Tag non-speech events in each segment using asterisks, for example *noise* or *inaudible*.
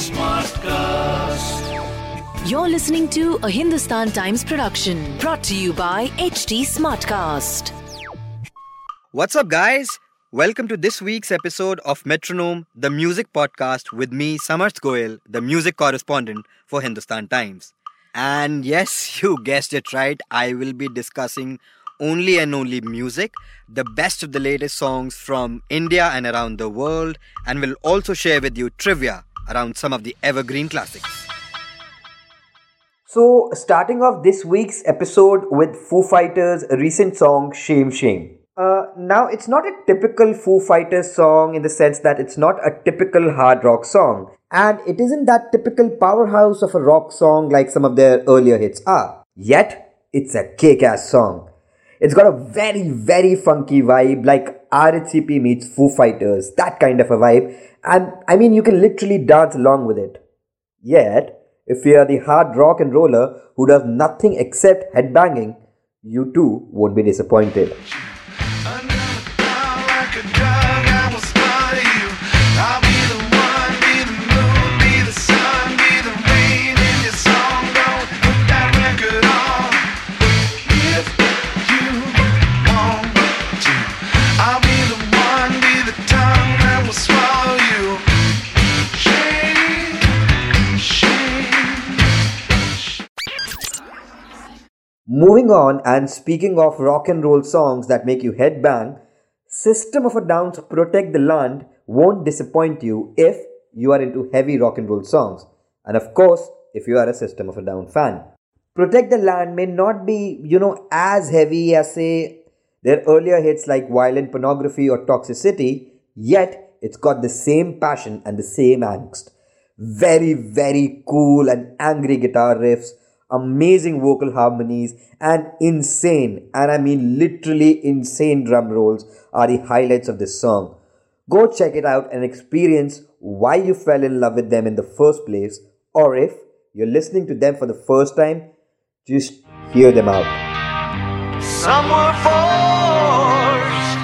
Smartcast. You're listening to a Hindustan Times production brought to you by HT Smartcast. What's up, guys? Welcome to this week's episode of Metronome, the music podcast with me, Samarth Goel, the music correspondent for Hindustan Times. And yes, *laughs* you guessed it right, I will be discussing only and only music, the best of the latest songs from India and around the world, and will also share with you trivia around some of the evergreen classics. So, starting off this week's episode with Foo Fighters' recent song Shame Shame. Uh, now, it's not a typical Foo Fighters song in the sense that it's not a typical hard rock song, and it isn't that typical powerhouse of a rock song like some of their earlier hits are. Yet, it's a kick ass song. It's got a very, very funky vibe, like RHCP meets Foo Fighters, that kind of a vibe. And I mean, you can literally dance along with it. Yet, if you are the hard rock and roller who does nothing except headbanging, you too won't be disappointed. Moving on and speaking of rock and roll songs that make you headbang, System of a Down's Protect the Land won't disappoint you if you are into heavy rock and roll songs. And of course, if you are a System of a Down fan. Protect the Land may not be, you know, as heavy as say their earlier hits like Violent Pornography or Toxicity, yet it's got the same passion and the same angst. Very, very cool and angry guitar riffs amazing vocal harmonies, and insane, and I mean literally insane drum rolls are the highlights of this song. Go check it out and experience why you fell in love with them in the first place, or if you're listening to them for the first time, just hear them out. Some were forced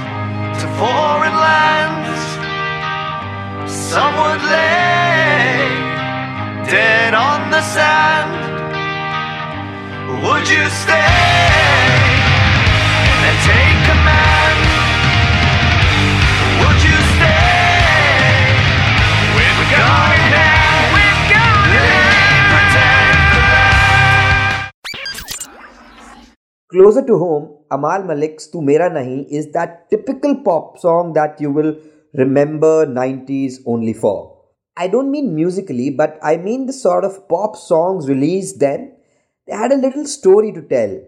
to foreign lands, some would lay dead on the sand. Closer to home, Amaal Mallik's Tu Mera Nahi is that typical pop song that you will remember 90s only for. I don't mean musically, but I mean the sort of pop songs released then they had a little story to tell.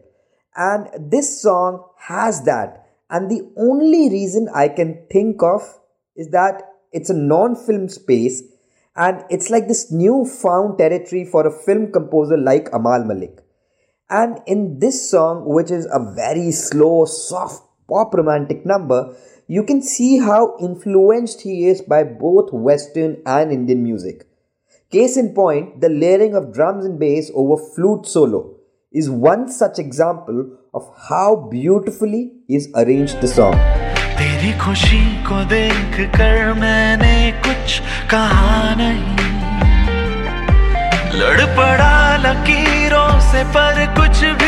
And this song has that. And the only reason I can think of is that it's a non film space and it's like this new-found territory for a film composer like Amaal Mallik. And in this song, which is a very slow, soft, pop romantic number, you can see how influenced he is by both Western and Indian music. Case in point, the layering of drums and bass over flute solo is one such example of how beautifully he's arranged the song. तेरी खुशी को देख कर मैंने कुछ कहा नहीं लड़ पड़ा लकीरों से पर कुछ भी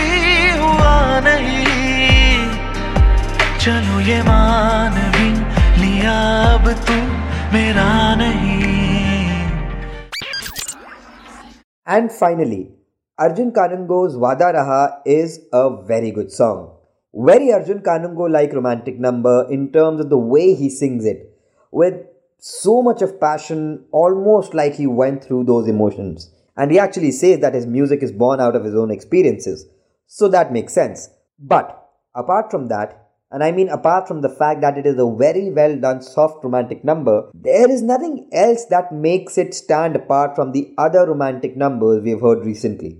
And finally, Arjun Kanungo's Vada Raha is a very good song. Very Arjun Kanungo like romantic number in terms of the way he sings it, with so much of passion, almost like he went through those emotions. And he actually says that his music is born out of his own experiences. So that makes sense. But apart from that, and I mean apart from the fact that it is a very well done soft romantic number, there is nothing else that makes it stand apart from the other romantic numbers we've heard recently.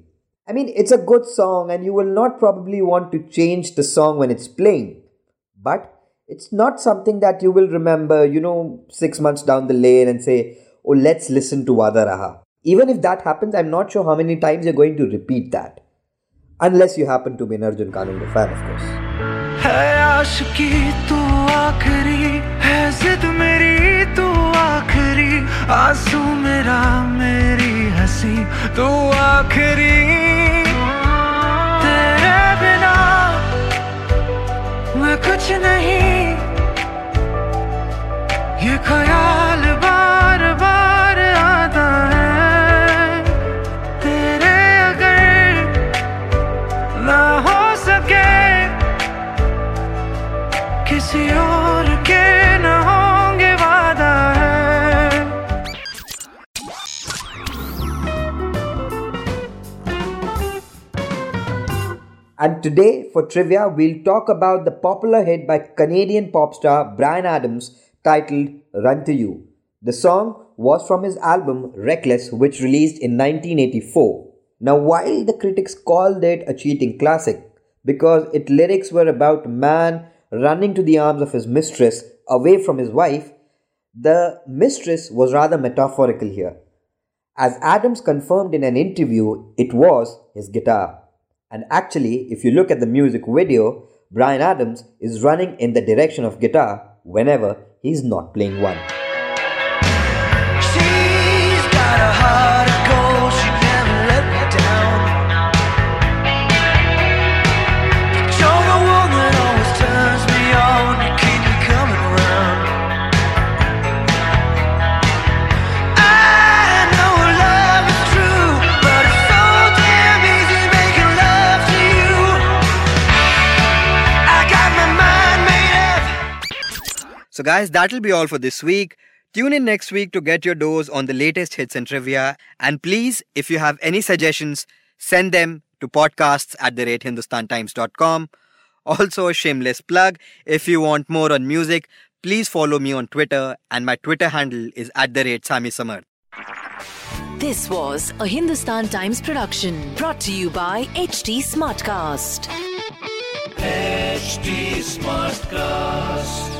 I mean, it's a good song and you will not probably want to change the song when it's playing. But it's not something that you will remember, you know, six months down the lane and say, oh, let's listen to Wada Raha. Even if that happens, I'm not sure how many times you're going to repeat that. Unless you happen to be an Arjun Kanungo fan, of course. है आशिकी तू आखिरी है जिद मेरी तू आखिरी आँसू मेरा मेरी हँसी तू आखिरी तेरे बिना मैं कुछ नहीं ये ख्याल किसी और के न होंगे वादा है And today for trivia, we'll talk about the popular hit by Canadian pop star Bryan Adams titled Run to You. The song was from his album Reckless, which released in 1984. Now, while the critics called it a cheating classic because its lyrics were about man running to the arms of his mistress away from his wife, the mistress was rather metaphorical here. As Adams confirmed in an interview, it was his guitar. And actually, if you look at the music video, Bryan Adams is running in the direction of guitar whenever he's not playing one. So, guys, that'll be all for this week. Tune in next week to get your dose on the latest hits and trivia. And please, if you have any suggestions, send them to podcasts at the rate hindustantimes.com. Also, a shameless plug if you want more on music, please follow me on Twitter, and my Twitter handle is at the rate Sami Samar. This was a Hindustan Times production brought to you by HT Smartcast. HT Smartcast.